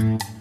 Mm-hmm.